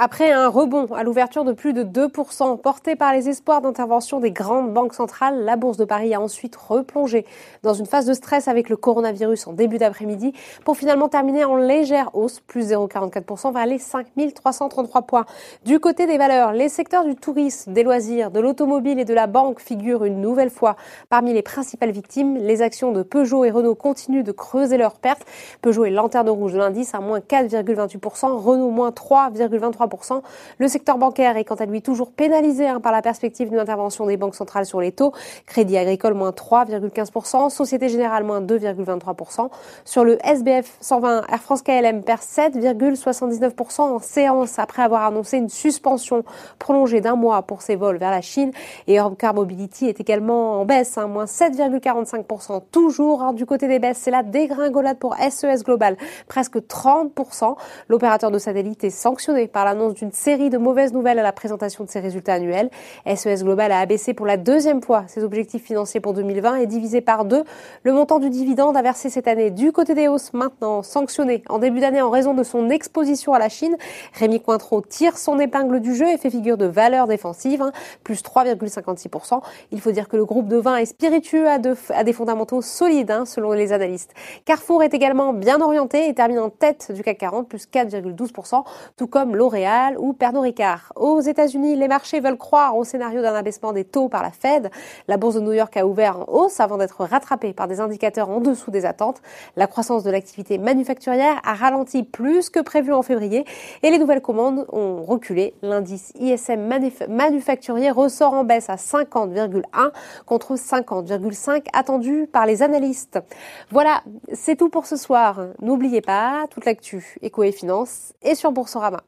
Après un rebond à l'ouverture de plus de 2%, porté par les espoirs d'intervention des grandes banques centrales, la Bourse de Paris a ensuite replongé dans une phase de stress avec le coronavirus en début d'après-midi pour finalement terminer en légère hausse, plus 0,44% vers les 5333 points. Du côté des valeurs, les secteurs du tourisme, des loisirs, de l'automobile et de la banque figurent une nouvelle fois parmi les principales victimes. Les actions de Peugeot et Renault continuent de creuser leurs pertes. Peugeot est lanterne rouge de l'indice à moins 4,28%, Renault moins 3,23%. Le secteur bancaire est quant à lui toujours pénalisé hein, par la perspective d'une intervention des banques centrales sur les taux. Crédit agricole moins 3,15%, Société Générale moins 2,23%. Sur le SBF 120, Air France KLM perd 7,79% en séance après avoir annoncé une suspension prolongée d'un mois pour ses vols vers la Chine. Et Europcar Mobility est également en baisse, hein, moins 7,45%. Toujours hein, du côté des baisses, c'est la dégringolade pour SES e Global, presque 30%. L'opérateur de satellite est sanctionné par la d'une série de mauvaises nouvelles à la présentation de ses résultats annuels. SES e Global a abaissé pour la deuxième fois ses objectifs financiers pour 2020 et divisé par deux le montant du dividende à verser cette année. Du côté des hausses, maintenant sanctionné en début d'année en raison de son exposition à la Chine, Rémi Cointreau tire son épingle du jeu et fait figure de valeur défensive, hein, plus 3,56%. Il faut dire que le groupe de vin et spiritueux a, des fondamentaux solides hein, selon les analystes. Carrefour est également bien orienté et termine en tête du CAC 40, plus 4,12%, tout comme L'Oréal ou Pernod Ricard. Aux États-Unis, les marchés veulent croire au scénario d'un abaissement des taux par la Fed. La bourse de New York a ouvert en hausse avant d'être rattrapée par des indicateurs en dessous des attentes. La croissance de l'activité manufacturière a ralenti plus que prévu en février et les nouvelles commandes ont reculé. L'indice ISM manufacturier ressort en baisse à 50,1 contre 50,5 attendu par les analystes. Voilà, c'est tout pour ce soir. N'oubliez pas toute l'actu éco et finance et sur Boursorama.